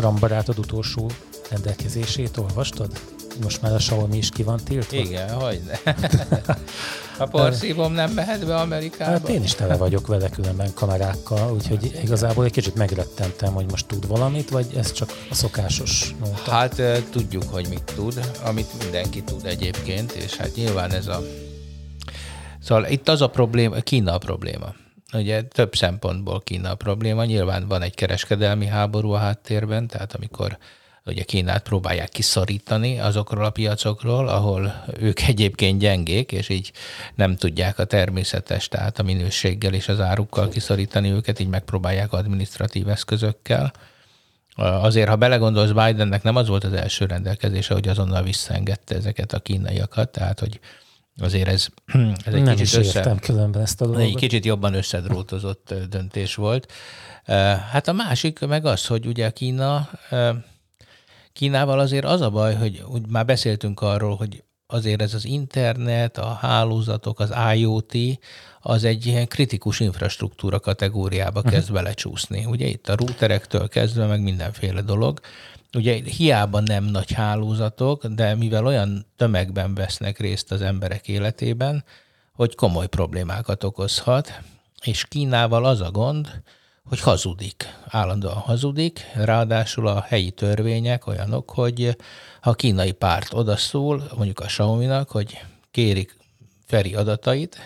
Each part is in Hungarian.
Frambarátod utolsó rendelkezését olvastad? Most már a Xiaomi is ki van tiltva? Igen, hogy ne. A porszívom nem mehet be Amerikába. Hát én is tele vagyok vele különben kamerákkal, úgyhogy igazából egy kicsit megrettentem, hogy most tud valamit, vagy ez csak a szokásos nóta? Hát tudjuk, hogy mit tud, amit mindenki tud egyébként, és hát nyilván ez a... Szóval itt az a probléma, Kína a probléma. Ugye több szempontból Kína a probléma. Nyilván van egy kereskedelmi háború a háttérben, tehát amikor ugye Kínát próbálják kiszorítani azokról a piacokról, ahol ők egyébként gyengék, és így nem tudják a természetes, tehát a minőséggel és az árukkal kiszorítani őket, így megpróbálják administratív eszközökkel. Azért, ha belegondolsz, Bidennek nem az volt az első rendelkezése, hogy azonnal visszaengedte ezeket a kínaiakat, tehát hogy azért ez, ez egy nem kicsit is össze, értem különben ezt a dolgot. Egy kicsit jobban összedrótozott döntés volt. Hát a másik meg az, hogy ugye Kína Kínával azért az a baj, hogy úgy már beszéltünk arról, hogy azért ez az internet, a hálózatok, az IoT, az egy ilyen kritikus infrastruktúra kategóriába kezd uh-huh. belecsúszni. Ugye itt a routerektől kezdve meg mindenféle dolog. Ugye hiába nem nagy hálózatok, de mivel olyan tömegben vesznek részt az emberek életében, hogy komoly problémákat okozhat, és Kínával az a gond, hogy hazudik, állandóan hazudik, ráadásul a helyi törvények olyanok, hogy ha a kínai párt odaszól, mondjuk a Xiaomi-nak, hogy kérik Feri adatait,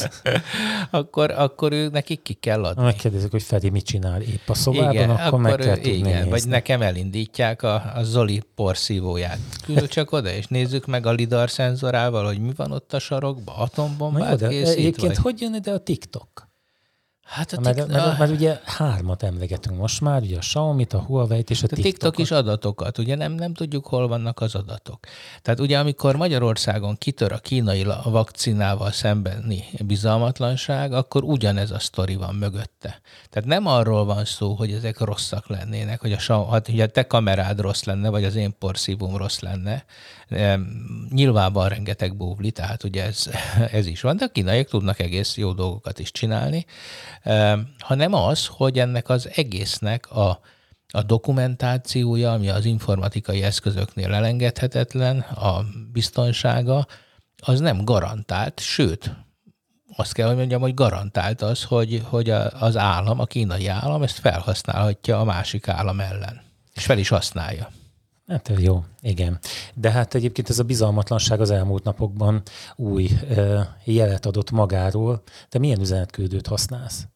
akkor, akkor ő nekik ki kell adni. Megkérdezik, hogy Feri mit csinál épp a szobában, igen, akkor, akkor meg kell tudni igen, nézni. Vagy nekem elindítják a, a Zoli porszívóját. Küld csak oda, és nézzük meg a lidar szenzorával, hogy mi van ott a sarokban, atombombát készít. Egyébként vagy? hogy jön ide a TikTok? Hát a mert, mert, mert, ugye hármat emlegetünk most már, ugye a Xiaomi-t, a Huawei-t és a, a TikTok. TikTok is adatokat, ugye nem, nem tudjuk, hol vannak az adatok. Tehát ugye amikor Magyarországon kitör a kínai vakcinával szembeni bizalmatlanság, akkor ugyanez a sztori van mögötte. Tehát nem arról van szó, hogy ezek rosszak lennének, hogy a, hát, ugye a te kamerád rossz lenne, vagy az én porszívum rossz lenne. Nyilvánvalóan rengeteg bóvli, tehát ugye ez, ez is van, de a kínaiak tudnak egész jó dolgokat is csinálni hanem az, hogy ennek az egésznek a, a dokumentációja, ami az informatikai eszközöknél elengedhetetlen, a biztonsága, az nem garantált, sőt, azt kell, hogy mondjam, hogy garantált az, hogy, hogy az állam, a kínai állam ezt felhasználhatja a másik állam ellen. És fel is használja. Hát jó, igen. De hát egyébként ez a bizalmatlanság az elmúlt napokban új jelet adott magáról. Te milyen üzenetküldőt használsz?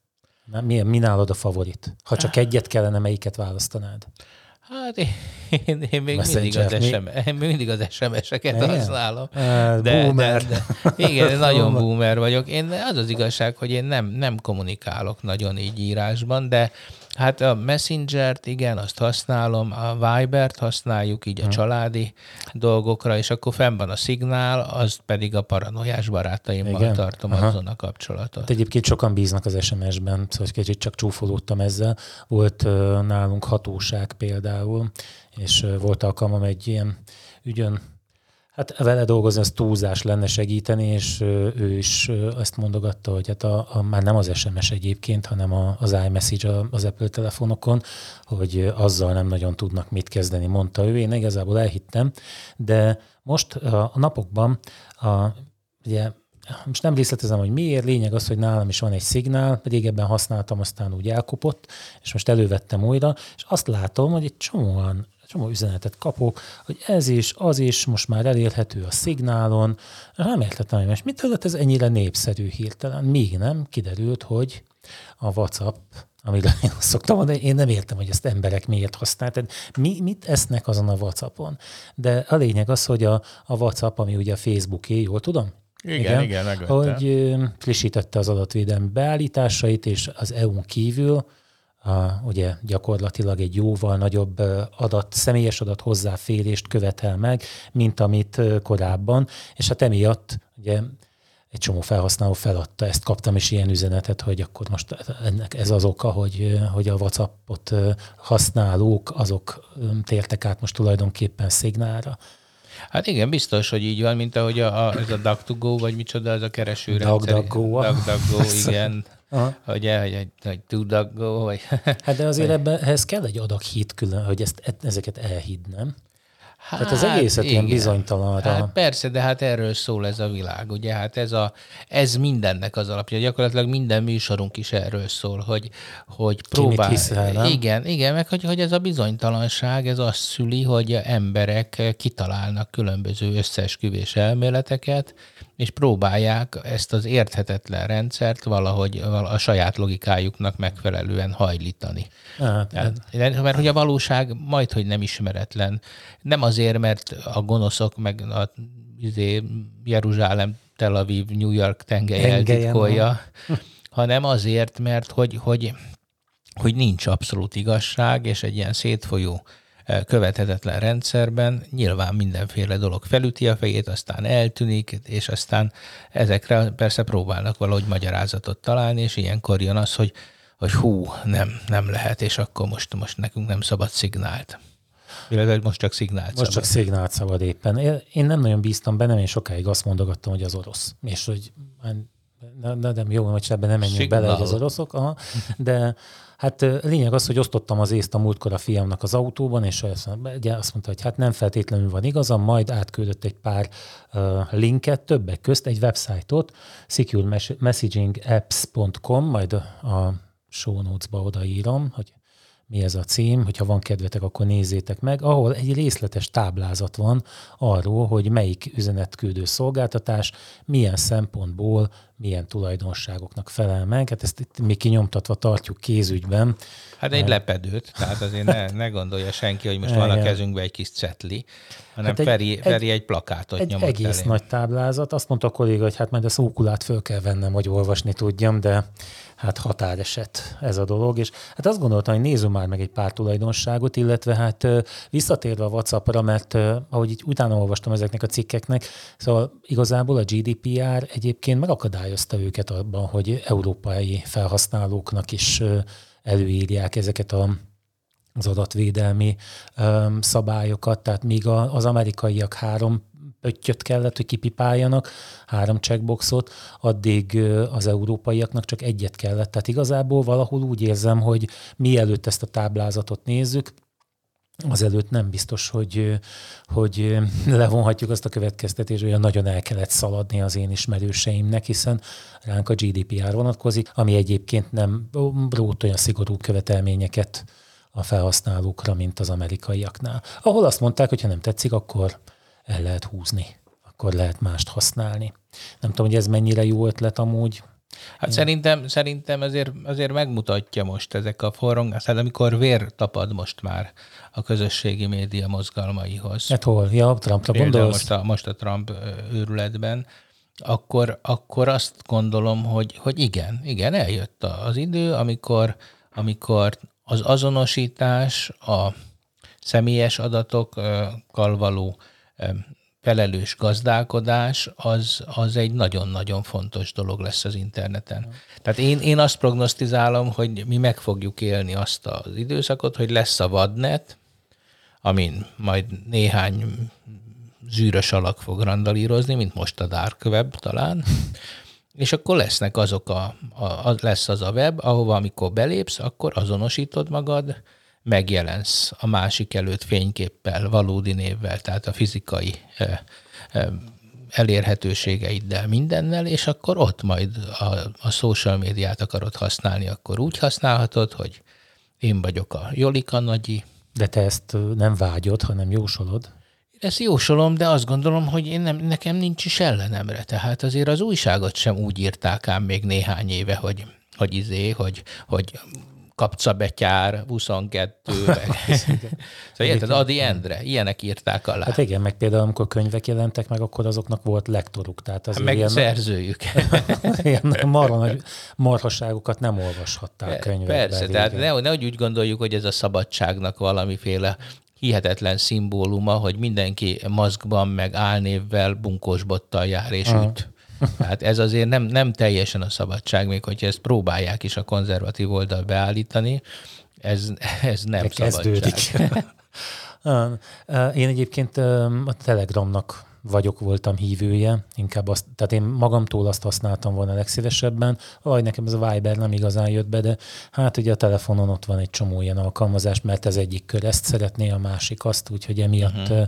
Milyen, mi nálad a favorit? Ha csak egyet kellene, melyiket választanád? Hát én, én, én még mindig az, SM, én mindig az SMS-eket Igen? használom. De, boomer. De, de, igen, nagyon boomer vagyok. Én az az igazság, hogy én nem, nem kommunikálok nagyon így írásban, de Hát a Messenger-t, igen, azt használom, a Viber-t használjuk így a hmm. családi dolgokra, és akkor fenn van a szignál, az pedig a paranoiás barátaimmal igen? tartom Aha. azon a kapcsolatot. Hát egyébként sokan bíznak az SMS-ben, szóval kicsit csak csúfolódtam ezzel. Volt uh, nálunk hatóság például, és uh, volt alkalmam egy ilyen ügyön Hát vele dolgozni az túlzás lenne segíteni, és ő is azt mondogatta, hogy hát a, a, már nem az SMS egyébként, hanem a, az iMessage az Apple telefonokon, hogy azzal nem nagyon tudnak mit kezdeni, mondta ő. Én igazából elhittem, de most a, a napokban a, ugye most nem részletezem, hogy miért, lényeg az, hogy nálam is van egy szignál, régebben használtam, aztán úgy elkopott, és most elővettem újra, és azt látom, hogy egy csomóan csomó üzenetet kapok, hogy ez is, az is most már elérhető a szignálon. Nem értettem, hogy most mitől lett ez ennyire népszerű hirtelen? Még nem, kiderült, hogy a WhatsApp amire én szoktam mondani, én nem értem, hogy ezt emberek miért használják. Mi, mit esznek azon a WhatsAppon? De a lényeg az, hogy a, a WhatsApp, ami ugye a Facebooké, jól tudom? Igen, igen, igen Hogy frissítette az adatvédelmi beállításait, és az EU-n kívül a, ugye gyakorlatilag egy jóval nagyobb adat, személyes adat hozzáférést követel meg, mint amit korábban, és hát emiatt ugye egy csomó felhasználó feladta, ezt kaptam is ilyen üzenetet, hogy akkor most ennek ez az oka, hogy, hogy a WhatsAppot használók, azok tértek át most tulajdonképpen szignálra. Hát igen, biztos, hogy így van, mint ahogy a, a, ez a DuckDuckGo, vagy micsoda, ez a keresőrendszer. DuckDuckGo. DuckDuckGo, igen. Aha. Hogy, hogy, hogy DuckDuckGo, vagy... Hát de azért ebben, ehhez kell egy adag hit külön, hogy ezt, e- ezeket elhidd, nem? Hát, Tehát az egészet igen. ilyen bizonytalanra. Hát persze, de hát erről szól ez a világ, ugye? Hát ez, a, ez mindennek az alapja. Gyakorlatilag minden műsorunk is erről szól, hogy, hogy próbál... hiszel? Igen, igen, meg hogy, hogy ez a bizonytalanság, ez azt szüli, hogy emberek kitalálnak különböző összeesküvés elméleteket, és próbálják ezt az érthetetlen rendszert valahogy a saját logikájuknak megfelelően hajlítani. Hát, hát. Mert hogy a valóság majd, hogy nem ismeretlen. Nem azért, mert a gonoszok meg a izé, Jeruzsálem, Tel Aviv, New York tengely eltitkolja, hanem azért, mert hogy, hogy, hogy nincs abszolút igazság, és egy ilyen szétfolyó követhetetlen rendszerben nyilván mindenféle dolog felüti a fejét, aztán eltűnik, és aztán ezekre persze próbálnak valahogy magyarázatot találni, és ilyenkor jön az, hogy, hogy hú, nem, nem lehet, és akkor most, most nekünk nem szabad szignált. Illetve most csak szignált Most szabad. csak szignált szabad éppen. Én nem nagyon bíztam benne, én sokáig azt mondogattam, hogy az orosz. És hogy de, de, de jó, hogy ebben nem menjünk bele, hogy az oroszok, aha, de Hát lényeg az, hogy osztottam az észt a múltkor a fiamnak az autóban, és azt mondta, hogy hát nem feltétlenül van igazam, majd átküldött egy pár linket, többek közt egy websájtot, securemessagingapps.com, majd a show notes-ba odaírom, hogy mi ez a cím, hogyha van kedvetek, akkor nézzétek meg, ahol egy részletes táblázat van arról, hogy melyik üzenetküldő szolgáltatás milyen szempontból, milyen tulajdonságoknak felel meg. Hát ezt itt mi kinyomtatva tartjuk kézügyben. Hát egy lepedőt, tehát azért ne, ne gondolja senki, hogy most van a kezünkben egy kis cetli, hanem hát egy, Feri, Feri egy, egy plakátot egy nyomott egész elé. nagy táblázat. Azt mondta a kolléga, hogy hát majd a szókulát föl kell vennem, hogy olvasni tudjam, de hát határeset ez a dolog, és hát azt gondoltam, hogy nézzünk már meg egy pár tulajdonságot, illetve hát visszatérve a WhatsAppra, mert ahogy így utána olvastam ezeknek a cikkeknek, szóval igazából a GDPR egyébként megakadályozta őket abban, hogy európai felhasználóknak is előírják ezeket a az adatvédelmi öm, szabályokat, tehát míg a, az amerikaiak három öttyöt kellett, hogy kipipáljanak, három checkboxot, addig az európaiaknak csak egyet kellett. Tehát igazából valahol úgy érzem, hogy mielőtt ezt a táblázatot nézzük, azelőtt nem biztos, hogy, hogy levonhatjuk azt a következtetést, hogy nagyon el kellett szaladni az én ismerőseimnek, hiszen ránk a GDPR vonatkozik, ami egyébként nem rót olyan szigorú követelményeket a felhasználókra, mint az amerikaiaknál. Ahol azt mondták, hogy ha nem tetszik, akkor el lehet húzni, akkor lehet mást használni. Nem tudom, hogy ez mennyire jó ötlet amúgy. Hát Én... szerintem, szerintem azért, azért megmutatja most ezek a forrongás, tehát amikor vér tapad most már a közösségi média mozgalmaihoz. Hát hol? Ja, Trumpra gondolsz? Most a, most a Trump őrületben, akkor, akkor azt gondolom, hogy, hogy igen, igen, eljött az idő, amikor, amikor az azonosítás, a személyes adatokkal való felelős gazdálkodás az, az egy nagyon-nagyon fontos dolog lesz az interneten. Tehát én, én azt prognosztizálom, hogy mi meg fogjuk élni azt az időszakot, hogy lesz a vadnet, amin majd néhány zűrös alak fog randalírozni, mint most a Dark Web talán, és akkor lesznek azok a, a, lesz az a web, ahova amikor belépsz, akkor azonosítod magad, megjelensz a másik előtt fényképpel, valódi névvel, tehát a fizikai elérhetőségeiddel, mindennel, és akkor ott majd a, a social médiát akarod használni, akkor úgy használhatod, hogy én vagyok a Jolika nagyi. De te ezt nem vágyod, hanem jósolod? Ezt jósolom, de azt gondolom, hogy én nem, nekem nincs is ellenemre. Tehát azért az újságot sem úgy írták ám még néhány éve, hogy, hogy izé, hogy, hogy kapcabetyár 22, meg. szóval érted, Adi Endre, ilyenek írták alá. Hát igen, meg például amikor könyvek jelentek meg, akkor azoknak volt lektoruk. Tehát az meg ilyen, szerzőjük. ilyen marha marhaságokat nem olvashattál könyvekben. Persze, tehát ne, nehogy úgy gondoljuk, hogy ez a szabadságnak valamiféle hihetetlen szimbóluma, hogy mindenki maszkban, meg álnévvel, bunkósbottal jár és Aha. üt. Hát ez azért nem, nem teljesen a szabadság, még hogyha ezt próbálják is a konzervatív oldal beállítani, ez, ez nem szabadság. Én egyébként a Telegramnak vagyok, voltam hívője, inkább azt, tehát én magamtól azt használtam volna legszívesebben, vagy nekem ez a Viber nem igazán jött be, de hát ugye a telefonon ott van egy csomó ilyen alkalmazás, mert ez egyik kör ezt szeretné, a másik azt, úgyhogy emiatt uh-huh.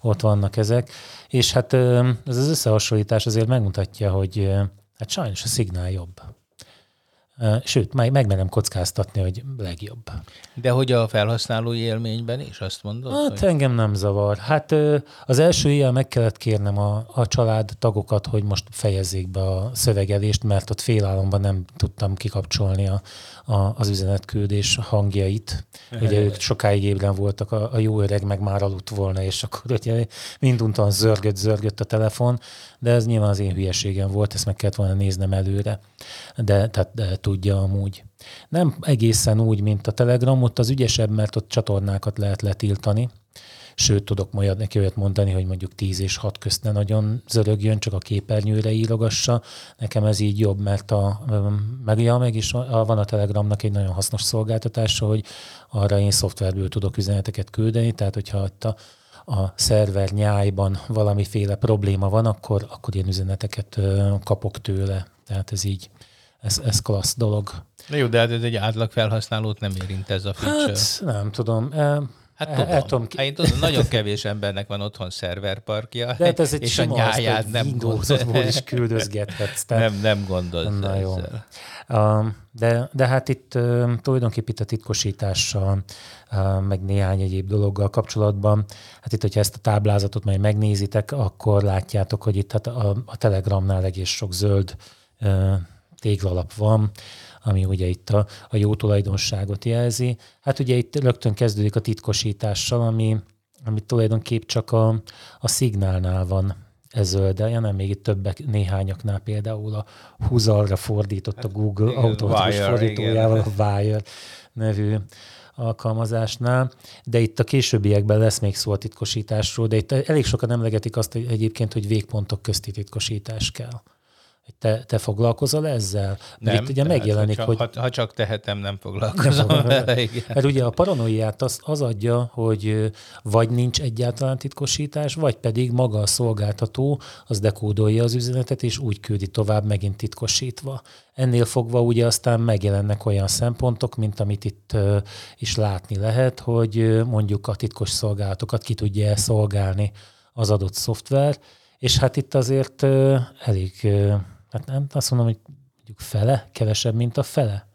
ott vannak ezek. És hát ez az összehasonlítás azért megmutatja, hogy hát sajnos a szignál jobb. Sőt, meg, megmerem kockáztatni, hogy legjobb. De hogy a felhasználói élményben is azt mondod? Hát hogy... engem nem zavar. Hát az első ilyen meg kellett kérnem a, a család tagokat, hogy most fejezzék be a szövegelést, mert ott félálomban nem tudtam kikapcsolni a, a, az üzenetküldés hangjait. Ugye ők sokáig ébren voltak, a, a jó öreg meg már aludt volna, és akkor ugye minduntan zörgött, zörgött a telefon, de ez nyilván az én hülyeségem volt, ezt meg kellett volna néznem előre, de, tehát de tudja amúgy. Nem egészen úgy, mint a Telegram, ott az ügyesebb, mert ott csatornákat lehet letiltani, Sőt, tudok majd neki olyat mondani, hogy mondjuk 10 és 6 közt ne nagyon zörögjön, csak a képernyőre írogassa. Nekem ez így jobb, mert a, meg, ja, meg is van a Telegramnak egy nagyon hasznos szolgáltatása, hogy arra én szoftverből tudok üzeneteket küldeni, tehát hogyha a, a szerver nyájban valamiféle probléma van, akkor, akkor ilyen üzeneteket kapok tőle. Tehát ez így, ez, ez klassz dolog. Jó, de hát ez egy átlag felhasználót nem érint ez a feature. Hát nem tudom. Hát tudom. El, tudom ki... hát én tudom, nagyon kevés embernek van otthon szerverparkja, de hát ez egy és a nyáját nem Windows-ból is küldözgethetsz. Tehát... Nem, nem gondolsz Na, jó. De, de hát itt tulajdonképpen itt a titkosítással, meg néhány egyéb dologgal kapcsolatban, hát itt, hogyha ezt a táblázatot majd megnézitek, akkor látjátok, hogy itt hát a, a Telegramnál egész sok zöld uh, téglalap van, ami ugye itt a, a jó tulajdonságot jelzi. Hát ugye itt rögtön kezdődik a titkosítással, ami, ami tulajdonképp csak a, a szignálnál van ez zöld, ja, nem még itt többek, néhányaknál például a húzalra fordított a Google hát, automatikus fordítójával, igen. a Wire nevű alkalmazásnál, de itt a későbbiekben lesz még szó a titkosításról, de itt elég sokan emlegetik azt hogy egyébként, hogy végpontok közti titkosítás kell. Te, te foglalkozol ezzel? Nem, Itt ugye megjelenik, ha, hogy... Ha, ha csak tehetem, nem foglalkozom nem vele. Igen. Mert ugye a paranoiát az, az adja, hogy vagy nincs egyáltalán titkosítás, vagy pedig maga a szolgáltató az dekódolja az üzenetet, és úgy küldi tovább megint titkosítva. Ennél fogva ugye aztán megjelennek olyan szempontok, mint amit itt is látni lehet, hogy mondjuk a titkos szolgálatokat ki tudja szolgálni az adott szoftver, és hát itt azért elég hát nem azt mondom, hogy mondjuk fele, kevesebb, mint a fele.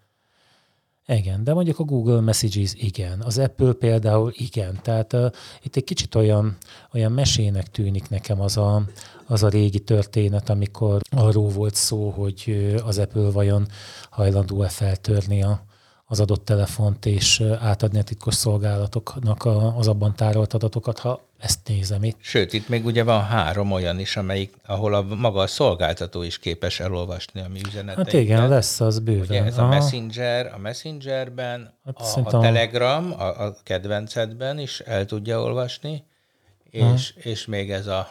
Igen, de mondjuk a Google Messages igen, az Apple például igen. Tehát uh, itt egy kicsit olyan, olyan mesének tűnik nekem az a, az a régi történet, amikor arról volt szó, hogy az Apple vajon hajlandó-e feltörni a, az adott telefont, és átadni a titkos szolgálatoknak az abban tárolt adatokat, ha ezt nézem itt. Sőt, itt még ugye van három olyan is, amelyik, ahol a maga a szolgáltató is képes elolvasni a mi üzeneteinket. Hát igen, lesz az bőven. Ugye ez Aha. a Messenger, a Messengerben, hát a, a Telegram, a, a kedvencedben is el tudja olvasni, és, és még ez a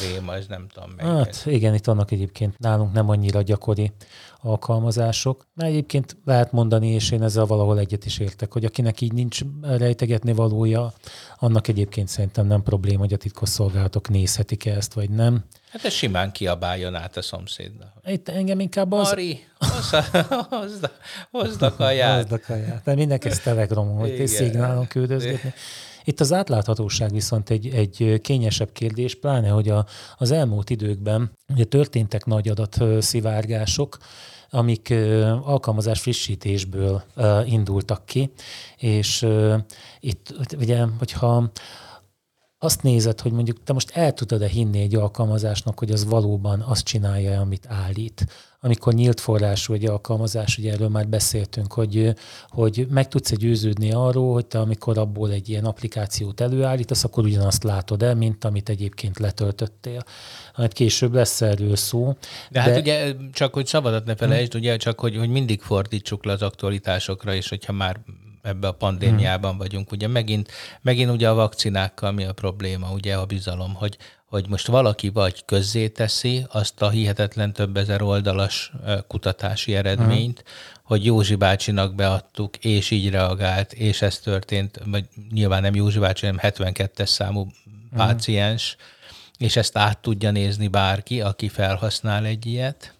Réma, ez nem tudom meg. Hát igen, itt vannak egyébként nálunk nem annyira gyakori alkalmazások. Mert egyébként lehet mondani, és én ezzel valahol egyet is értek, hogy akinek így nincs rejtegetni valója, annak egyébként szerintem nem probléma, hogy a titkosszolgálatok nézhetik -e ezt, vagy nem. Hát ez simán kiabáljon át a szomszédnak. Itt engem inkább az... Mari, hozd a kaját. Hozd a kaját. De mindenki ezt telegramon, hogy szignálon küldözgetni. Itt az átláthatóság viszont egy, egy kényesebb kérdés, pláne, hogy a, az elmúlt időkben ugye történtek nagy adatszivárgások, amik alkalmazás frissítésből indultak ki, és itt ugye, hogyha azt nézed, hogy mondjuk te most el tudod-e hinni egy alkalmazásnak, hogy az valóban azt csinálja, amit állít. Amikor nyílt forrású egy alkalmazás, ugye erről már beszéltünk, hogy, hogy meg tudsz győződni arról, hogy te amikor abból egy ilyen applikációt előállítasz, akkor ugyanazt látod el, mint amit egyébként letöltöttél. Hát később lesz erről szó. De, de hát ugye csak, hogy szabadat ne felejtsd, hmm. ugye csak, hogy, hogy mindig fordítsuk le az aktualitásokra, és hogyha már ebbe a pandémiában hmm. vagyunk. Ugye megint, megint ugye a vakcinákkal mi a probléma, ugye a bizalom, hogy, hogy most valaki vagy közzéteszi azt a hihetetlen több ezer oldalas kutatási eredményt, uh-huh. hogy Józsi bácsinak beadtuk, és így reagált, és ez történt, vagy nyilván nem Józsi bácsi, hanem 72-es számú uh-huh. páciens, és ezt át tudja nézni bárki, aki felhasznál egy ilyet,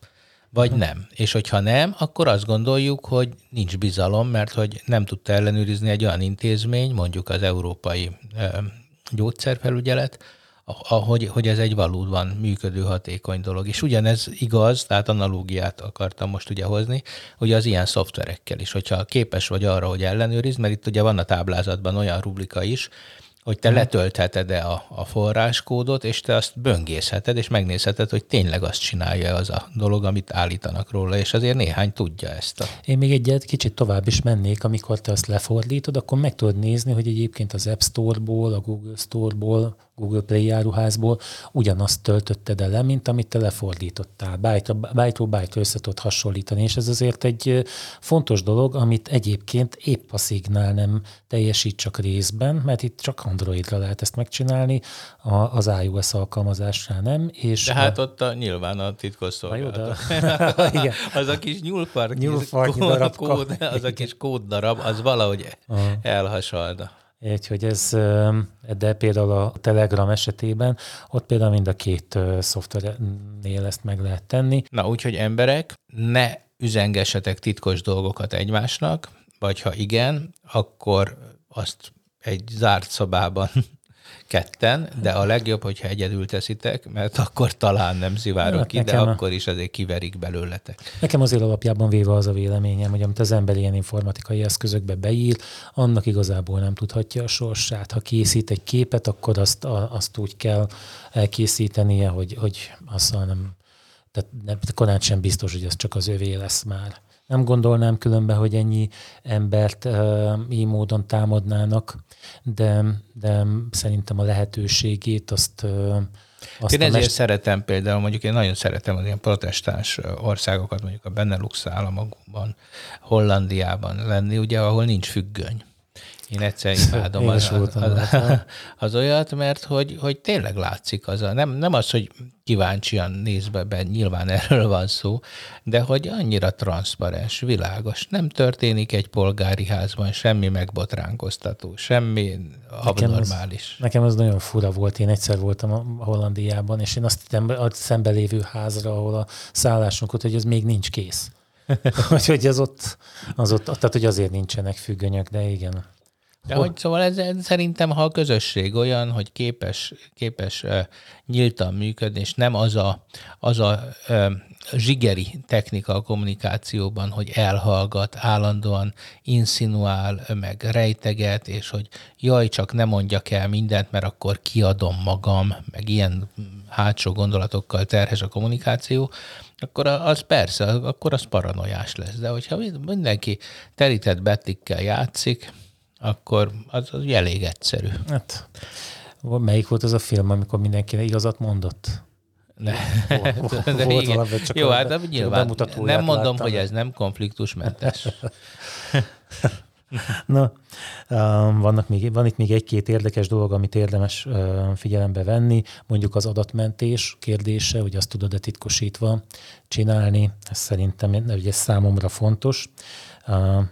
vagy uh-huh. nem. És hogyha nem, akkor azt gondoljuk, hogy nincs bizalom, mert hogy nem tudta ellenőrizni egy olyan intézmény, mondjuk az Európai Gyógyszerfelügyelet, hogy, hogy ez egy valóban működő, hatékony dolog. És ugyanez igaz, tehát analógiát akartam most ugye hozni, hogy az ilyen szoftverekkel is, hogyha képes vagy arra, hogy ellenőriz, mert itt ugye van a táblázatban olyan rubrika is, hogy te hmm. letöltheted-e a, a forráskódot, és te azt böngészheted, és megnézheted, hogy tényleg azt csinálja az a dolog, amit állítanak róla, és azért néhány tudja ezt. A... Én még egyet kicsit tovább is mennék, amikor te azt lefordítod, akkor meg tudod nézni, hogy egyébként az App Store-ból, a Google Store-ból, Google Play járuházból ugyanazt töltötted el le, mint amit te lefordítottál. Byte-ról byte össze tudod hasonlítani, és ez azért egy fontos dolog, amit egyébként épp a szignál nem teljesít csak részben, mert itt csak Androidra lehet ezt megcsinálni, az iOS alkalmazásra nem. És De hát a... ott a, nyilván a titkos szolgálat. Igen. az a kis nyúlfark, nyúlfark kód, darab, kód, az a kis kóddarab, az valahogy uh-huh. elhasalda. Úgyhogy ez, de például a Telegram esetében, ott például mind a két szoftvernél ezt meg lehet tenni. Na, úgyhogy emberek, ne üzengessetek titkos dolgokat egymásnak, vagy ha igen, akkor azt egy zárt szobában ketten, de a legjobb, hogyha egyedül teszitek, mert akkor talán nem szivárok hát ki, de a... akkor is azért kiverik belőletek. Nekem azért alapjában véve az a véleményem, hogy amit az ember ilyen informatikai eszközökbe beír, annak igazából nem tudhatja a sorsát. Ha készít egy képet, akkor azt, azt úgy kell elkészítenie, hogy, hogy azzal nem, tehát nem, korán sem biztos, hogy ez csak az övé lesz már. Nem gondolnám különben, hogy ennyi embert uh, így módon támadnának, de, de szerintem a lehetőségét azt uh, azt én ezért mest... szeretem például, mondjuk én nagyon szeretem az ilyen protestáns országokat, mondjuk a Benelux államokban, Hollandiában lenni, ugye, ahol nincs függöny. Én egyszer imádom az, az, az, az, olyat, mert hogy, hogy tényleg látszik az a, nem, nem az, hogy kíváncsian néz be, be, nyilván erről van szó, de hogy annyira transzparens, világos. Nem történik egy polgári házban semmi megbotránkoztató, semmi abnormális. Az, nekem az nagyon fura volt. Én egyszer voltam a Hollandiában, és én azt hittem a szembe lévő házra, ahol a szállásunk ott, hogy ez még nincs kész. hogy az ott, az ott, tehát hogy azért nincsenek függönyök, de igen. De hogy szóval ez, ez szerintem, ha a közösség olyan, hogy képes, képes nyíltan működni, és nem az a, az a uh, zsigeri technika a kommunikációban, hogy elhallgat, állandóan insinuál, meg rejteget, és hogy jaj, csak ne mondjak el mindent, mert akkor kiadom magam, meg ilyen hátsó gondolatokkal terhes a kommunikáció, akkor az persze, akkor az paranoiás lesz. De hogyha mindenki terített betikkel játszik, akkor az, az elég egyszerű. Hát, melyik volt az a film, amikor mindenki igazat mondott? Ne. Volt, de volt valami, csak Jó, hát a, nyilván nem mondom, láttam. hogy ez nem konfliktusmentes. Na, um, vannak még, van itt még egy-két érdekes dolog, amit érdemes figyelembe venni. Mondjuk az adatmentés kérdése, hogy azt tudod-e titkosítva csinálni. Ez szerintem ugye számomra fontos.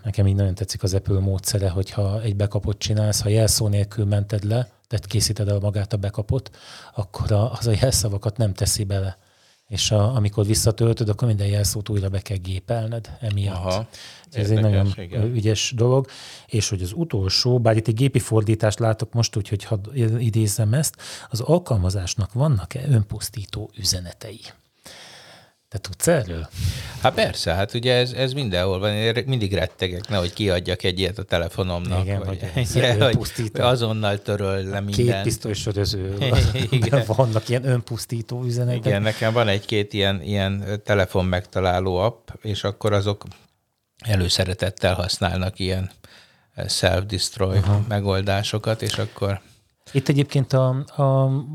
Nekem így nagyon tetszik az Apple módszere, hogyha egy bekapot csinálsz, ha jelszó nélkül mented le, tehát készíted el magát a bekapot, akkor az a jelszavakat nem teszi bele. És a, amikor visszatöltöd, akkor minden jelszót újra be kell gépelned emiatt. Aha, Ez egy nagyon igen. ügyes dolog. És hogy az utolsó, bár itt egy gépi fordítást látok most, úgyhogy ha idézem ezt, az alkalmazásnak vannak-e önpusztító üzenetei? Te tudsz erről? Hát persze, hát ugye ez, ez mindenhol van. Én mindig rettegek, nehogy kiadjak egy ilyet a telefonomnak. Igen, hogy, hogy, hogy azonnal töröl le mindent. Két pisztoly söröző. Igen. Vannak ilyen önpusztító üzenetek. Igen, nekem van egy-két ilyen, ilyen telefon megtaláló app, és akkor azok előszeretettel használnak ilyen self-destroy uh-huh. megoldásokat, és akkor itt egyébként a, a,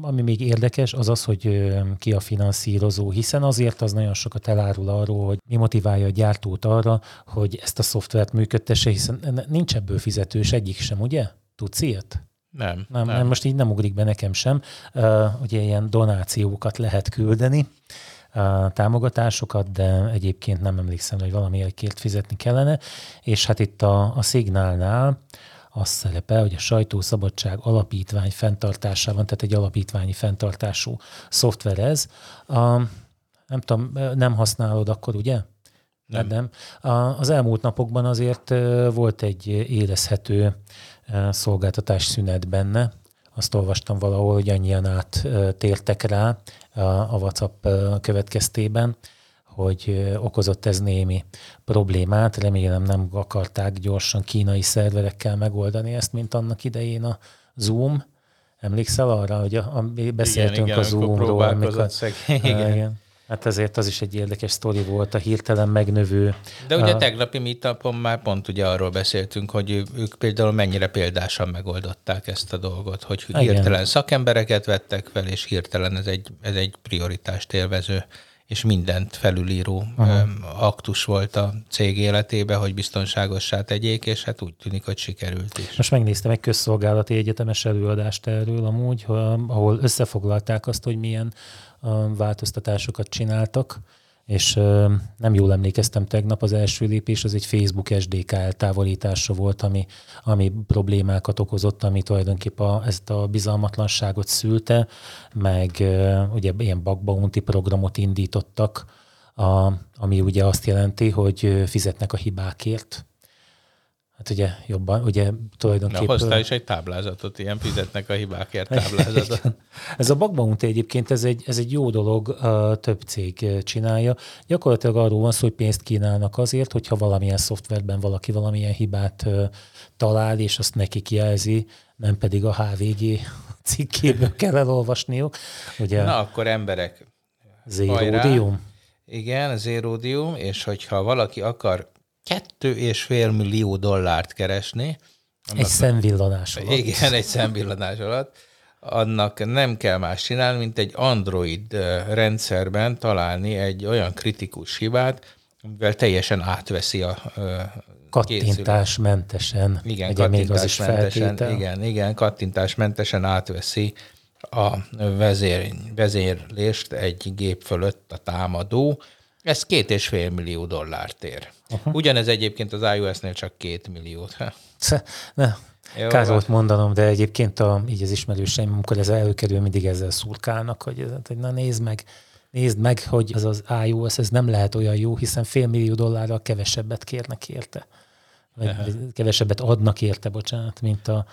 ami még érdekes, az az, hogy ki a finanszírozó, hiszen azért az nagyon sokat elárul arról, hogy mi motiválja a gyártót arra, hogy ezt a szoftvert működtesse, hiszen nincs ebből fizetős egyik sem, ugye? Tudsz ilyet? Nem, nem, nem. most így nem ugrik be nekem sem. Uh, ugye ilyen donációkat lehet küldeni, uh, támogatásokat, de egyébként nem emlékszem, hogy valamiért fizetni kellene. És hát itt a, a szignálnál az szerepel, hogy a sajtószabadság alapítvány fenntartásában, tehát egy alapítványi fenntartású szoftver ez. A, nem tudom, nem használod akkor, ugye? Nem. nem. Az elmúlt napokban azért volt egy érezhető szolgáltatás szünet benne. Azt olvastam valahol, hogy annyian áttértek rá a WhatsApp következtében, hogy okozott ez némi problémát. Remélem nem akarták gyorsan kínai szerverekkel megoldani ezt, mint annak idején a Zoom. Emlékszel arra, hogy a, a, beszéltünk igen, igen, a Zoomról? Amikor, igen. igen. Hát ezért az is egy érdekes sztori volt, a hirtelen megnövő. De ugye a tegnapi meetupon már pont ugye arról beszéltünk, hogy ők például mennyire példásan megoldották ezt a dolgot, hogy Igen. hirtelen szakembereket vettek fel, és hirtelen ez egy, ez egy prioritást élvező és mindent felülíró Aha. aktus volt a cég életébe, hogy biztonságossá tegyék, és hát úgy tűnik, hogy sikerült is. Most megnéztem egy közszolgálati egyetemes előadást erről amúgy, ahol összefoglalták azt, hogy milyen változtatásokat csináltak, és nem jól emlékeztem tegnap, az első lépés az egy Facebook SDK eltávolítása volt, ami, ami problémákat okozott, ami tulajdonképpen a, ezt a bizalmatlanságot szülte, meg ugye ilyen bug bounty programot indítottak, a, ami ugye azt jelenti, hogy fizetnek a hibákért, Hát ugye jobban, ugye tulajdonképpen... Na, hoztál is egy táblázatot, ilyen fizetnek a hibákért táblázatot. ez a bug egy, ez egy, ez egy jó dolog, több cég csinálja. Gyakorlatilag arról van szó, hogy pénzt kínálnak azért, hogyha valamilyen szoftverben valaki valamilyen hibát talál, és azt nekik jelzi, nem pedig a HVG cikkéből kell elolvasniuk. Ugye, Na, akkor emberek. Zéródium. Igen, zéródium, és hogyha valaki akar kettő és fél millió dollárt keresni. Egy szemvillanás alatt. Igen, egy szemvillanás alatt. Annak nem kell más csinálni, mint egy Android rendszerben találni egy olyan kritikus hibát, amivel teljesen átveszi a kattintásmentesen. Igen, kattintásmentesen, igen, igen, kattintásmentesen átveszi a vezér, vezérlést egy gép fölött a támadó. Ez két és fél millió dollárt ér. Uh-huh. Ugyanez egyébként az iOS-nél csak két milliót. Ne, Jó, kár volt mondanom, de egyébként a, így az ismerőseim, amikor ez előkerül, mindig ezzel szurkálnak, hogy, hogy na nézd meg, nézd meg, hogy az az iOS, ez nem lehet olyan jó, hiszen fél millió dollárral kevesebbet kérnek érte vagy kevesebbet adnak érte, bocsánat, mint a,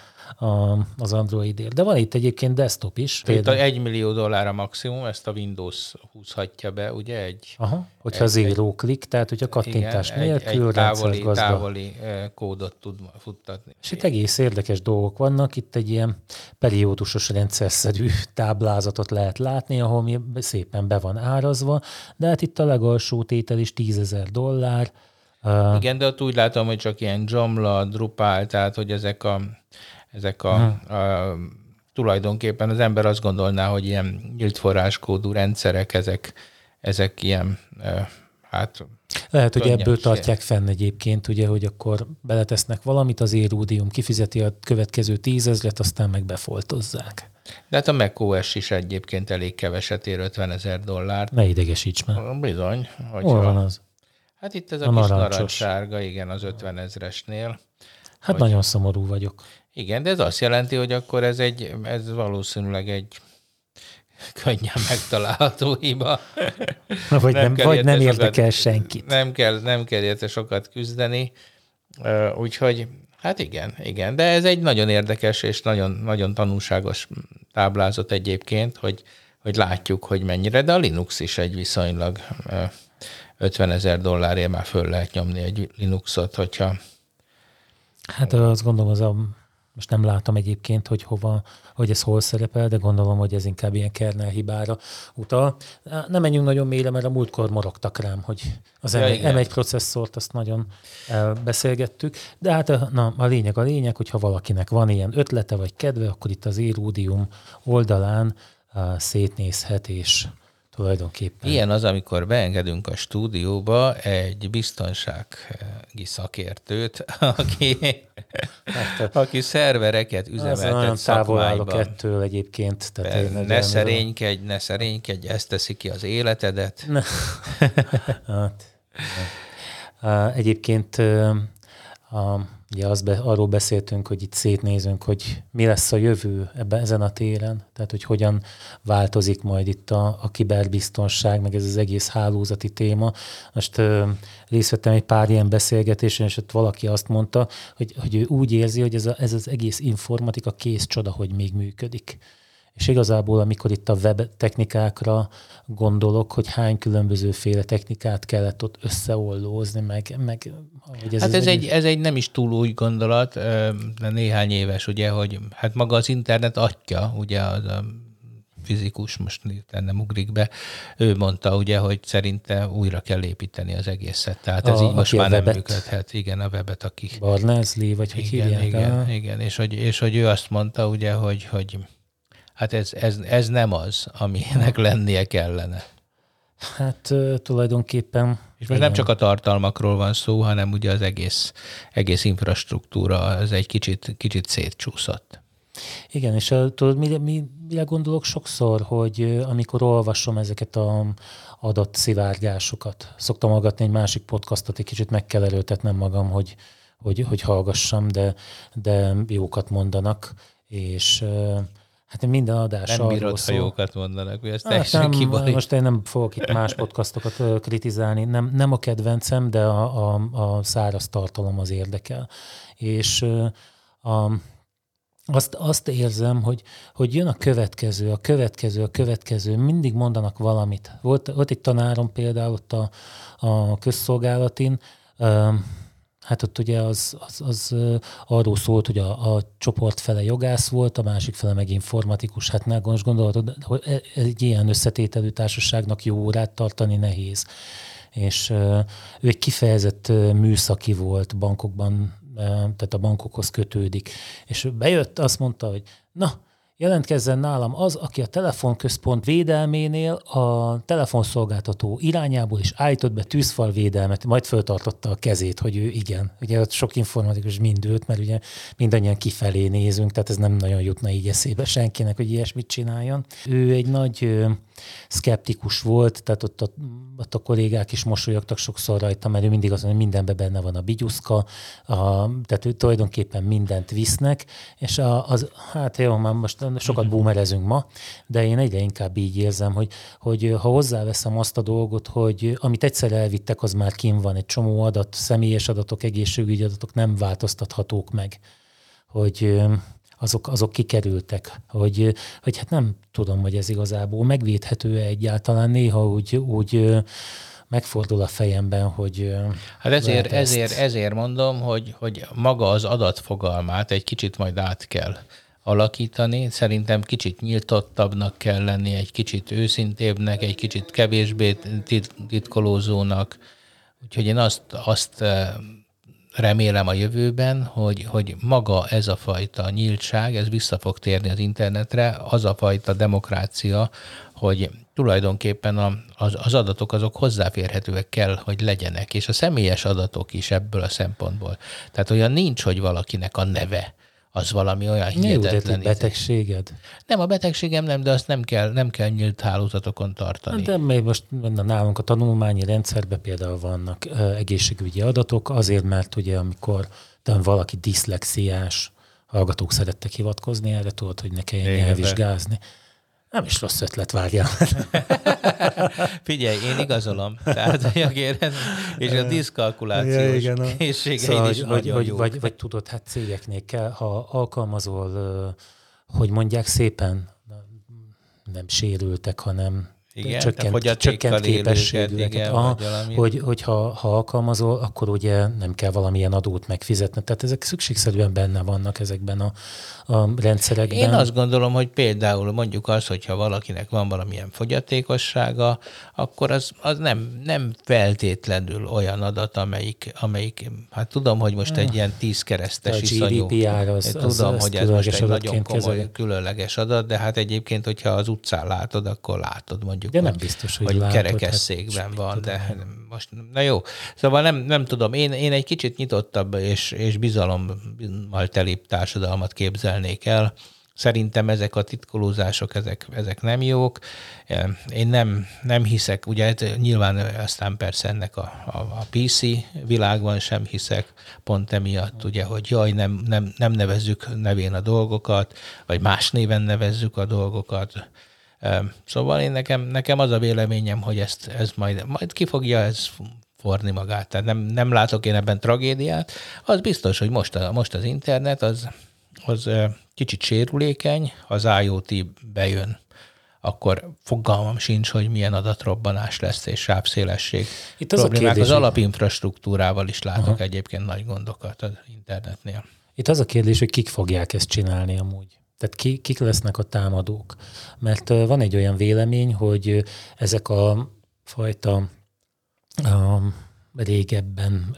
a, az Androidért. De van itt egyébként desktop is. Itt a 1 millió dollár a maximum, ezt a Windows húzhatja be, ugye? Egy, Aha, hogyha egy, zero click, tehát hogyha kattintás igen, nélkül, egy, egy távoli, távoli eh, kódot tud futtatni. És itt egész érdekes dolgok vannak, itt egy ilyen periódusos rendszerszerű táblázatot lehet látni, ahol mi szépen be van árazva, de hát itt a legalsó tétel is 10 ezer dollár, Uh, Igen, de ott úgy látom, hogy csak ilyen Joomla, Drupal, tehát hogy ezek a, ezek a, uh, a tulajdonképpen az ember azt gondolná, hogy ilyen nyílt forráskódú rendszerek, ezek, ezek ilyen, hát lehet, hogy ebből tartják fenn egyébként, ugye, hogy akkor beletesznek valamit, az Erudium kifizeti a következő tízezret, aztán meg befoltozzák. De hát a macOS is egyébként elég keveset ér 50 ezer dollárt. Ne idegesíts már. Bizony. Hogyha, Hol van az? Hát itt ez a, a kis narancssárga, igen, az 50 ezresnél. Hát hogy... nagyon szomorú vagyok. Igen, de ez azt jelenti, hogy akkor ez, egy, ez valószínűleg egy könnyen megtalálható hiba. Na, vagy nem, nem, vagy nem érdekel sokat, senkit. Nem kell, nem kell érte sokat küzdeni. Úgyhogy, hát igen, igen. De ez egy nagyon érdekes és nagyon, nagyon tanulságos táblázat egyébként, hogy, hogy látjuk, hogy mennyire, de a Linux is egy viszonylag 50 ezer dollárért már föl lehet nyomni egy Linuxot, hogyha... Hát azt gondolom, az a, most nem látom egyébként, hogy hova, hogy ez hol szerepel, de gondolom, hogy ez inkább ilyen kernel hibára utal. Nem menjünk nagyon mélyre, mert a múltkor morogtak rám, hogy az ja, M1, M1 processzort azt nagyon beszélgettük, de hát na, a lényeg a lényeg, hogyha valakinek van ilyen ötlete vagy kedve, akkor itt az Erudium oldalán szétnézhet és tulajdonképpen. Ilyen az, amikor beengedünk a stúdióba egy biztonsági szakértőt, aki, Hát, aki szervereket üzemeltet nagyon távol állok ettől egyébként. Tehát én ne szerénykedj, ne szerénykedj, ezt teszi ki az életedet. Hát, Egyébként a, ugye az be, arról beszéltünk, hogy itt szétnézünk, hogy mi lesz a jövő ebben ezen a téren, tehát hogy hogyan változik majd itt a, a kiberbiztonság, meg ez az egész hálózati téma. Most ö, részt vettem egy pár ilyen beszélgetésen, és ott valaki azt mondta, hogy, hogy ő úgy érzi, hogy ez, a, ez az egész informatika kész csoda, hogy még működik. És igazából, amikor itt a web technikákra gondolok, hogy hány féle technikát kellett ott összeollózni, meg, meg hogy ez, hát ez, egy, ez egy nem is túl új gondolat, de néhány éves, ugye, hogy hát maga az internet atya, ugye az a fizikus, most nem ugrik be, ő mondta ugye, hogy szerinte újra kell építeni az egészet. Tehát ez a, így most már nem működhet. Igen, a webet, aki... Barnázli, vagy hogy igen, hívják? Igen, igen, és hogy, és hogy ő azt mondta ugye, hogy, hogy Hát ez, ez, ez nem az, aminek lennie kellene. Hát tulajdonképpen... És most nem csak a tartalmakról van szó, hanem ugye az egész, egész infrastruktúra az egy kicsit, kicsit szétcsúszott. Igen, és tudod, mire, mi, mire gondolok sokszor, hogy amikor olvasom ezeket a adott szivárgásokat, szoktam hallgatni egy másik podcastot, egy kicsit meg kell erőltetnem magam, hogy, hogy, hogy hallgassam, de, de jókat mondanak, és Hát minden adás Nem bírod, ha jókat mondanak, hogy ezt hát nem. Most én nem fogok itt más podcastokat kritizálni, nem, nem a kedvencem, de a, a, a száraz tartalom az érdekel. És a, azt, azt érzem, hogy, hogy jön a következő, a következő, a következő, mindig mondanak valamit. Volt, volt egy tanárom például ott a, a közszolgálatin, Hát ott ugye az, az, az arról szólt, hogy a, a csoport fele jogász volt, a másik fele meg informatikus. Hát ne most gondolhatod, hogy e, egy ilyen összetételű társaságnak jó órát tartani nehéz. És ő egy kifejezett műszaki volt bankokban, tehát a bankokhoz kötődik. És bejött, azt mondta, hogy na, jelentkezzen nálam az, aki a telefonközpont védelménél a telefonszolgáltató irányából is állított be tűzfal védelmet, majd föltartotta a kezét, hogy ő igen. Ugye ott sok informatikus mind ült, mert ugye mindannyian kifelé nézünk, tehát ez nem nagyon jutna így eszébe senkinek, hogy ilyesmit csináljon. Ő egy nagy szkeptikus volt, tehát ott a, ott a kollégák is mosolyogtak sokszor rajta, mert ő mindig azt mondja, hogy mindenben benne van a bigyuszka, a, tehát ő tulajdonképpen mindent visznek, és a, az, hát jó, már most sokat mhm. boomerezünk ma, de én egyre inkább így érzem, hogy, hogy ha hozzáveszem azt a dolgot, hogy amit egyszer elvittek, az már kim van, egy csomó adat, személyes adatok, egészségügyi adatok nem változtathatók meg. Hogy azok, azok kikerültek, hogy, hogy hát nem tudom, hogy ez igazából megvédhető-e egyáltalán, néha úgy, úgy megfordul a fejemben, hogy... Hát ezért, ezért, ezért mondom, hogy, hogy maga az adatfogalmát egy kicsit majd át kell alakítani. Szerintem kicsit nyíltottabbnak kell lenni, egy kicsit őszintébbnek, egy kicsit kevésbé titkolózónak. Úgyhogy én azt, azt remélem a jövőben, hogy, hogy maga ez a fajta nyíltság, ez vissza fog térni az internetre, az a fajta demokrácia, hogy tulajdonképpen a, az, az adatok azok hozzáférhetőek kell, hogy legyenek, és a személyes adatok is ebből a szempontból. Tehát olyan nincs, hogy valakinek a neve az valami olyan hihetetlen. Jó, betegséged? Nem, a betegségem nem, de azt nem kell, nem kell nyílt hálózatokon tartani. De még most nálunk a tanulmányi rendszerben például vannak egészségügyi adatok, azért, mert ugye amikor de valaki diszlexiás, hallgatók szerettek hivatkozni erre, tudod, hogy ne kelljen elvizsgázni. Nem is rossz ötlet, várjál. Figyelj, én igazolom. Tehát, és a diszkalkulációs ja, igen, a... készségeid szóval, is hogy, hogy, vagy, vagy tudod, hát cégeknél kell, ha alkalmazol, hogy mondják szépen, nem sérültek, hanem igen, csökkent, csökkent képességűeket. Igen, Aha, hogy, hogyha ha alkalmazol, akkor ugye nem kell valamilyen adót megfizetni. Tehát ezek szükségszerűen benne vannak ezekben a, a rendszerekben. Én azt gondolom, hogy például mondjuk az, hogyha valakinek van valamilyen fogyatékossága, akkor az, az nem, nem feltétlenül olyan adat, amelyik, amelyik, hát tudom, hogy most egy ilyen tízkeresztes iszonyú. GDPR az, tudom, az, az hogy ez most egy nagyon komoly, kezelő. különleges adat, de hát egyébként, hogyha az utcán látod, akkor látod mondjuk mondjuk. De nem biztos, hogy vagy látod, kerekesszékben hát, van, de most, na jó. Szóval nem, nem tudom, én, én egy kicsit nyitottabb és, és bizalommal telibb társadalmat képzelnék el. Szerintem ezek a titkolózások, ezek, ezek nem jók. Én nem, nem hiszek, ugye hát nyilván aztán persze ennek a, a, a PC világban sem hiszek, pont emiatt, ugye, hogy jaj, nem, nem, nem nevezzük nevén a dolgokat, vagy más néven nevezzük a dolgokat. Szóval én nekem, nekem az a véleményem, hogy ezt, ez majd, majd ki fogja ez forni magát. Tehát nem, nem látok én ebben tragédiát. Az biztos, hogy most, a, most az internet az, az kicsit sérülékeny, az IoT bejön, akkor fogalmam sincs, hogy milyen adatrobbanás lesz és sávszélesség. Itt az problémák. a kérdés, az alapinfrastruktúrával is látok Aha. egyébként nagy gondokat az internetnél. Itt az a kérdés, hogy kik fogják ezt csinálni amúgy. Tehát ki, kik lesznek a támadók. Mert van egy olyan vélemény, hogy ezek a fajta um, régebben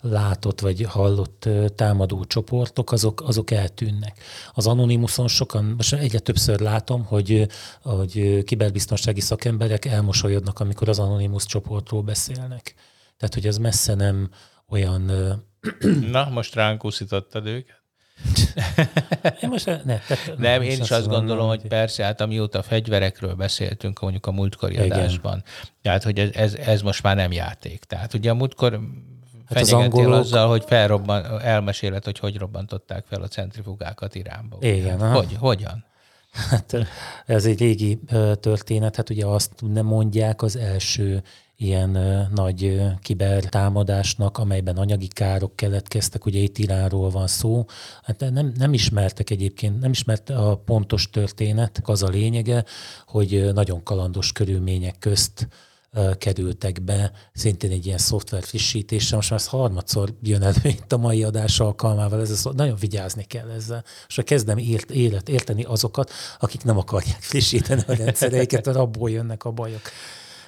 látott vagy hallott támadó csoportok, azok, azok eltűnnek. Az Anonymuson sokan, most egyre többször látom, hogy, hogy kiberbiztonsági szakemberek elmosolyodnak, amikor az Anonymous csoportról beszélnek. Tehát, hogy ez messze nem olyan... Na, most ránk őket. én most ne, tehát, nem, én is azt gondolom, hogy persze, hát amióta a fegyverekről beszéltünk, mondjuk a múltkori Igen. adásban, tehát, hogy ez, ez, ez, most már nem játék. Tehát ugye a múltkor hát az angolok... azzal, hogy felrobban, elmeséled, hogy hogy robbantották fel a centrifugákat Iránba. Igen. Hogy, hogyan? Hát ez egy régi történet, hát ugye azt nem mondják az első ilyen nagy kibertámadásnak, amelyben anyagi károk keletkeztek, ugye itt Iránról van szó. Hát nem, nem ismertek egyébként, nem ismert a pontos történet, az a lényege, hogy nagyon kalandos körülmények közt kerültek be, szintén egy ilyen szoftver frissítése. Most már ez harmadszor jön elő itt a mai adás alkalmával, ez a, nagyon vigyázni kell ezzel. És kezdem ért, élet, érteni azokat, akik nem akarják frissíteni a rendszereiket, mert abból jönnek a bajok.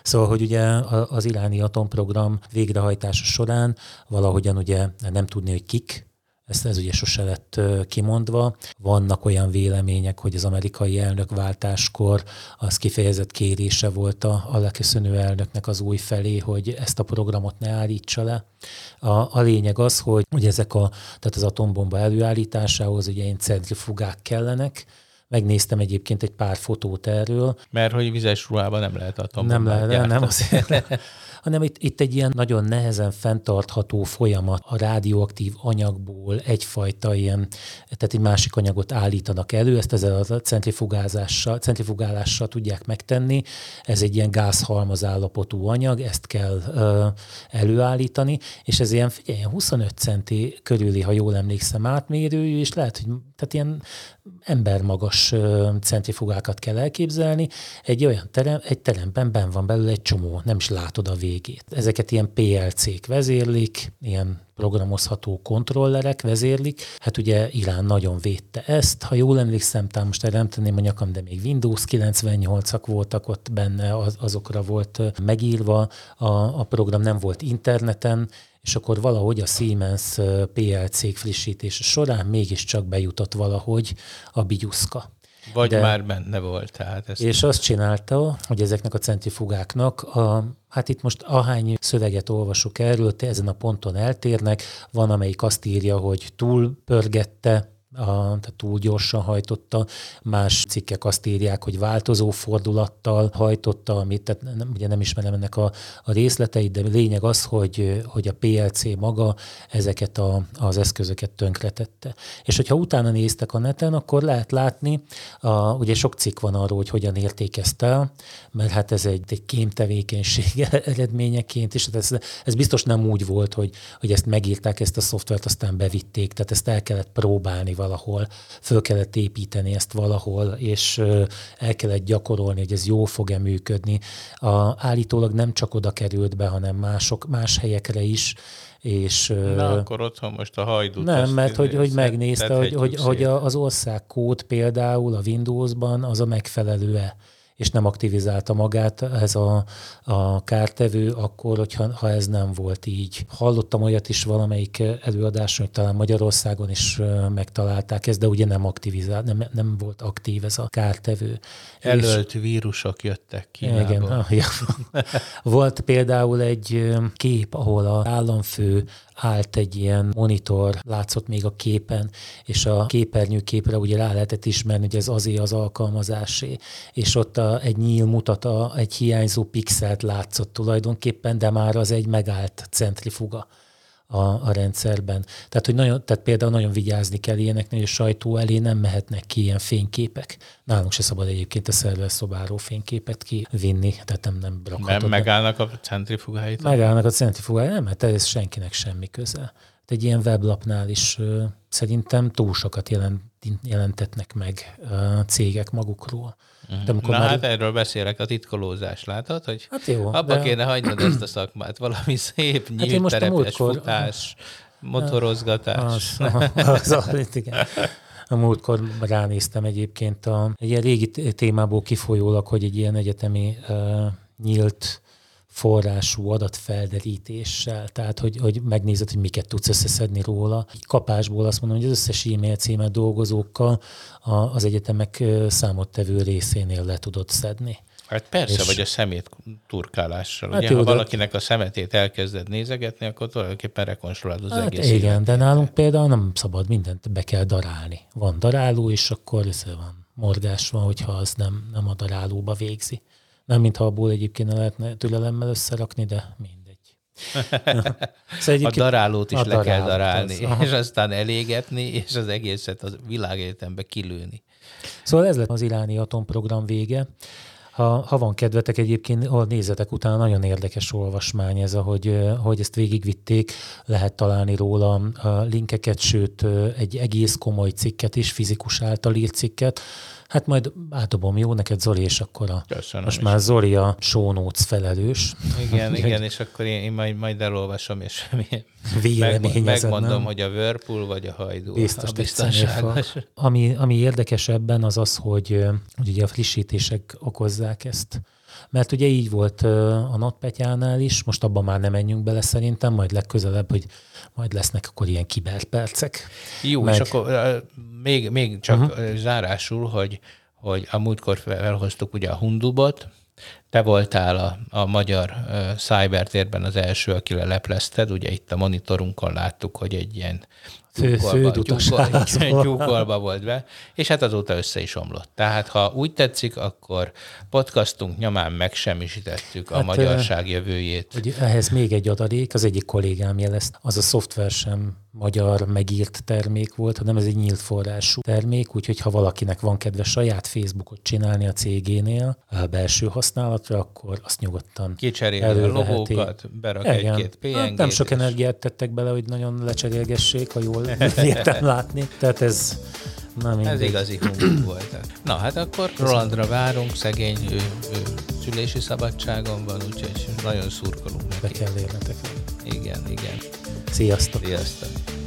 Szóval, hogy ugye az iráni atomprogram végrehajtása során valahogyan ugye nem tudni, hogy kik, ezt ez ugye sose lett kimondva. Vannak olyan vélemények, hogy az amerikai elnökváltáskor az kifejezett kérése volt a, a leköszönő elnöknek az új felé, hogy ezt a programot ne állítsa le. A, a lényeg az, hogy, hogy ezek a, tehát az atombomba előállításához ugye centrifugák kellenek, Megnéztem egyébként egy pár fotót erről. Mert hogy vizes ruhában nem lehet atombombát Nem lehet, nem azért. hanem itt, itt egy ilyen nagyon nehezen fenntartható folyamat. A rádióaktív anyagból egyfajta ilyen, tehát egy másik anyagot állítanak elő, ezt ezzel a centrifugázással, centrifugálással tudják megtenni. Ez egy ilyen gázhalmaz állapotú anyag, ezt kell ö, előállítani, és ez ilyen, figyelj, ilyen 25 centi körüli, ha jól emlékszem, átmérőjű, és lehet, hogy tehát ilyen embermagas centrifugákat kell elképzelni. Egy olyan terem, egy teremben ben van belőle egy csomó, nem is látod a végét. Ezeket ilyen PLC-k vezérlik, ilyen programozható kontrollerek vezérlik. Hát ugye Irán nagyon védte ezt. Ha jól emlékszem, talán most erre nem tenném a nyakam, de még Windows 98-ak voltak ott benne, az, azokra volt megírva. A, a program nem volt interneten, és akkor valahogy a Siemens PLC frissítése során mégiscsak bejutott valahogy a bigyuszka. Vagy De, már benne volt. Tehát ezt és azt csinálta, hogy ezeknek a centrifugáknak, a, hát itt most ahány szöveget olvasok erről, te ezen a ponton eltérnek, van amelyik azt írja, hogy túlpörgette a, tehát túl gyorsan hajtotta, más cikkek azt írják, hogy változó fordulattal hajtotta, amit tehát nem, ugye nem ismerem ennek a, a részleteit, de lényeg az, hogy, hogy a PLC maga ezeket a, az eszközöket tönkretette. És hogyha utána néztek a neten, akkor lehet látni, a, ugye sok cikk van arról, hogy hogyan értékezte mert hát ez egy, egy kémtevékenység eredményeként, és ez, ez biztos nem úgy volt, hogy, hogy ezt megírták, ezt a szoftvert, aztán bevitték, tehát ezt el kellett próbálni valahol, föl kellett építeni ezt valahol, és el kellett gyakorolni, hogy ez jó fog-e működni. A, állítólag nem csak oda került be, hanem mások, más helyekre is, és, Na, akkor otthon most a hajdút. Nem, mert hogy, hogy megnézte, hogy, hogy, hogy az országkód például a Windowsban az a megfelelő-e és nem aktivizálta magát ez a, a kártevő, akkor, hogyha ha ez nem volt így. Hallottam olyat is valamelyik előadáson, hogy talán Magyarországon is megtalálták ezt, de ugye nem aktivizált, nem, nem volt aktív ez a kártevő. Előtt és, vírusok jöttek ki. Igen, ah, ja. volt például egy kép, ahol a államfő állt egy ilyen monitor, látszott még a képen, és a képernyőképre ugye rá lehetett ismerni, hogy ez azért az alkalmazásé, és ott a, egy nyíl mutat a, egy hiányzó pixelt látszott tulajdonképpen, de már az egy megállt centrifuga a, a rendszerben. Tehát, hogy nagyon, tehát például nagyon vigyázni kell ilyeneknél, hogy a sajtó elé nem mehetnek ki ilyen fényképek. Nálunk se szabad egyébként a szerver szobáról fényképet kivinni, tehát nem, nem rakhatod. Nem megállnak a centrifugáit? Megállnak a centrifugáit, nem, mert ez senkinek semmi köze. Egy ilyen weblapnál is uh, szerintem túl sokat jelent, jelentetnek meg uh, cégek magukról. Uh-huh. De Na már... hát erről beszélek, a titkolózás, látod? Hogy hát jó, abba de... kéne hagynod ezt a szakmát, valami szép, nyílt hát terepes múltkor... futás, motorozgatás. Az, az, az, igen. A múltkor ránéztem egyébként a, egy ilyen régi témából kifolyólag, hogy egy ilyen egyetemi uh, nyílt forrású adatfelderítéssel, tehát hogy, hogy megnézed, hogy miket tudsz összeszedni róla. Kapásból azt mondom, hogy az összes e-mail címet dolgozókkal az egyetemek számottevő részénél le tudod szedni. Hát persze, és... vagy a szemét turkálással. Hát Ugye, jó, ha valakinek a szemetét elkezded nézegetni, akkor tulajdonképpen rekonstruálod az hát egész Igen, életét. de nálunk például nem szabad mindent be kell darálni. Van daráló, és akkor ez van morgás van, hogyha az nem, nem a darálóba végzi. Nem, mintha abból egyébként lehetne türelemmel összerakni, de mindegy. szóval a darálót is a le darálót kell darálni, az, és aztán elégetni, és az egészet a világegyetembe kilőni. Szóval ez lett az iráni atomprogram vége. Ha, ha van kedvetek egyébként, ahol nézetek utána, nagyon érdekes olvasmány ez, ahogy, hogy ezt végigvitték, lehet találni róla a linkeket, sőt egy egész komoly cikket is, fizikus által írt cikket, Hát majd átadom, jó neked Zoli, és akkor a, Köszönöm most is. már Zoli a show notes felelős. Igen, igen, és akkor én, én majd, majd elolvasom, és meg, megmondom, nem? hogy a Whirlpool vagy a hajdú Biztos, a biztonságos. Ami, ami érdekes ebben az az, hogy, hogy ugye a frissítések okozzák ezt. Mert ugye így volt a NotPetya-nál is, most abban már nem menjünk bele szerintem, majd legközelebb, hogy majd lesznek akkor ilyen kiberpercek. Jó, Meg... és akkor még, még csak uh-huh. zárásul, hogy, hogy a múltkor felhoztuk ugye a Hundubot, te voltál a, a magyar uh, cybertérben az első, aki leleplezted, ugye itt a monitorunkon láttuk, hogy egy ilyen tyúkolba volt be, és hát azóta össze is omlott. Tehát ha úgy tetszik, akkor podcastunk nyomán megsemmisítettük a hát, magyarság jövőjét. Hogy ehhez még egy adalék, az egyik kollégám jelezte, az a szoftver sem magyar megírt termék volt, hanem ez egy nyílt forrású termék, úgyhogy ha valakinek van kedve saját Facebookot csinálni a cégénél a belső használatra, akkor azt nyugodtan Kicserélni a logókat, berak egy-két png hát Nem sok energiát tettek bele, hogy nagyon lecserélgessék, ha jól értem látni. Tehát ez Na, Ez igazi humor volt. Na hát akkor Rolandra várunk, szegény ő, ő szülési szabadságon van, úgyhogy nagyon szurkolunk neki. Be kell érnetek. Igen, igen. Sziasztok! Sziasztok!